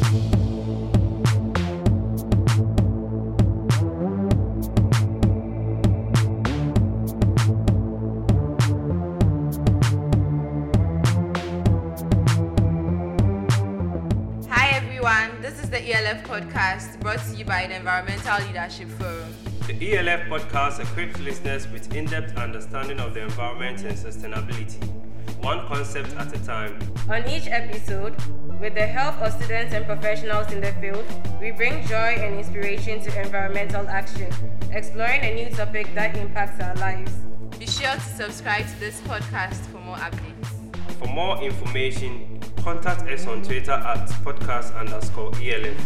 by the ELF podcast brought to you by the Environmental Leadership Forum. The ELF podcast equips listeners with in depth understanding of the environment and sustainability, one concept at a time. On each episode, with the help of students and professionals in the field, we bring joy and inspiration to environmental action, exploring a new topic that impacts our lives. Be sure to subscribe to this podcast for more updates. For more information, contact us on Twitter at podcast underscore ELF.